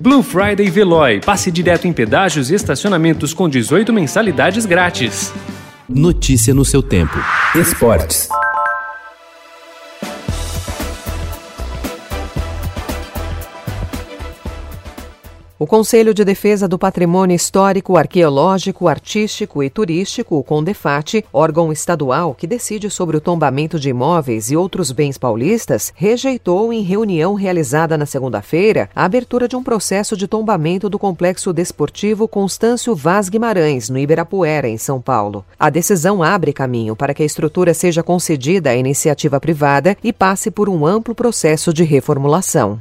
Blue Friday Veloy. Passe direto em pedágios e estacionamentos com 18 mensalidades grátis. Notícia no seu tempo. Esportes. O Conselho de Defesa do Patrimônio Histórico, Arqueológico, Artístico e Turístico, o CONDEFAT, órgão estadual que decide sobre o tombamento de imóveis e outros bens paulistas, rejeitou em reunião realizada na segunda-feira a abertura de um processo de tombamento do complexo desportivo Constâncio Vaz Guimarães, no Ibirapuera, em São Paulo. A decisão abre caminho para que a estrutura seja concedida à iniciativa privada e passe por um amplo processo de reformulação.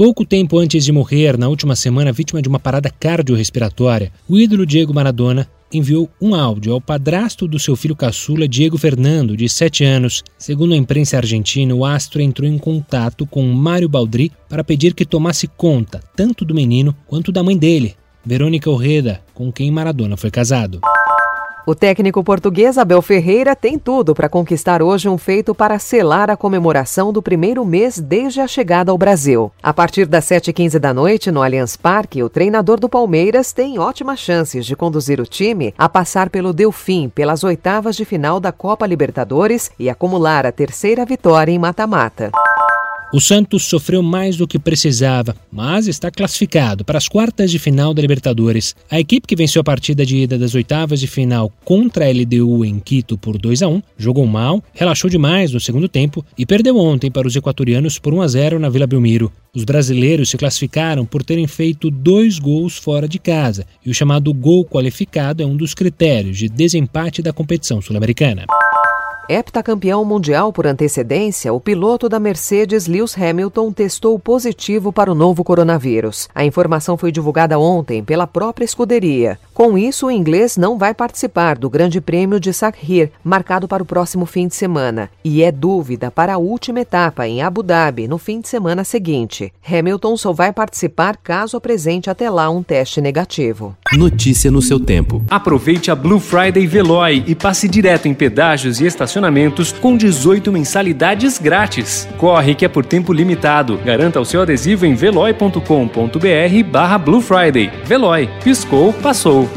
Pouco tempo antes de morrer, na última semana, vítima de uma parada cardiorrespiratória, o ídolo Diego Maradona enviou um áudio ao padrasto do seu filho caçula, Diego Fernando, de 7 anos. Segundo a imprensa argentina, o astro entrou em contato com Mário Baldri para pedir que tomasse conta tanto do menino quanto da mãe dele, Verônica Orreda, com quem Maradona foi casado. O técnico português Abel Ferreira tem tudo para conquistar hoje um feito para selar a comemoração do primeiro mês desde a chegada ao Brasil. A partir das 7h15 da noite, no Allianz Parque, o treinador do Palmeiras tem ótimas chances de conduzir o time a passar pelo Delfim pelas oitavas de final da Copa Libertadores e acumular a terceira vitória em mata-mata. O Santos sofreu mais do que precisava, mas está classificado para as quartas de final da Libertadores. A equipe que venceu a partida de ida das oitavas de final contra a LDU em Quito por 2 a 1 jogou mal, relaxou demais no segundo tempo e perdeu ontem para os equatorianos por 1 a 0 na Vila Belmiro. Os brasileiros se classificaram por terem feito dois gols fora de casa, e o chamado gol qualificado é um dos critérios de desempate da competição sul-americana. Heptacampeão mundial por antecedência, o piloto da Mercedes, Lewis Hamilton, testou positivo para o novo coronavírus. A informação foi divulgada ontem pela própria escuderia. Com isso, o inglês não vai participar do Grande Prêmio de Sakhir, marcado para o próximo fim de semana, e é dúvida para a última etapa em Abu Dhabi, no fim de semana seguinte. Hamilton só vai participar caso apresente até lá um teste negativo. Notícia no seu tempo. Aproveite a Blue Friday Veloy e passe direto em pedágios e estacionamentos com 18 mensalidades grátis. Corre que é por tempo limitado. Garanta o seu adesivo em veloy.com.br barra Blue Friday. Veloy. Piscou, passou.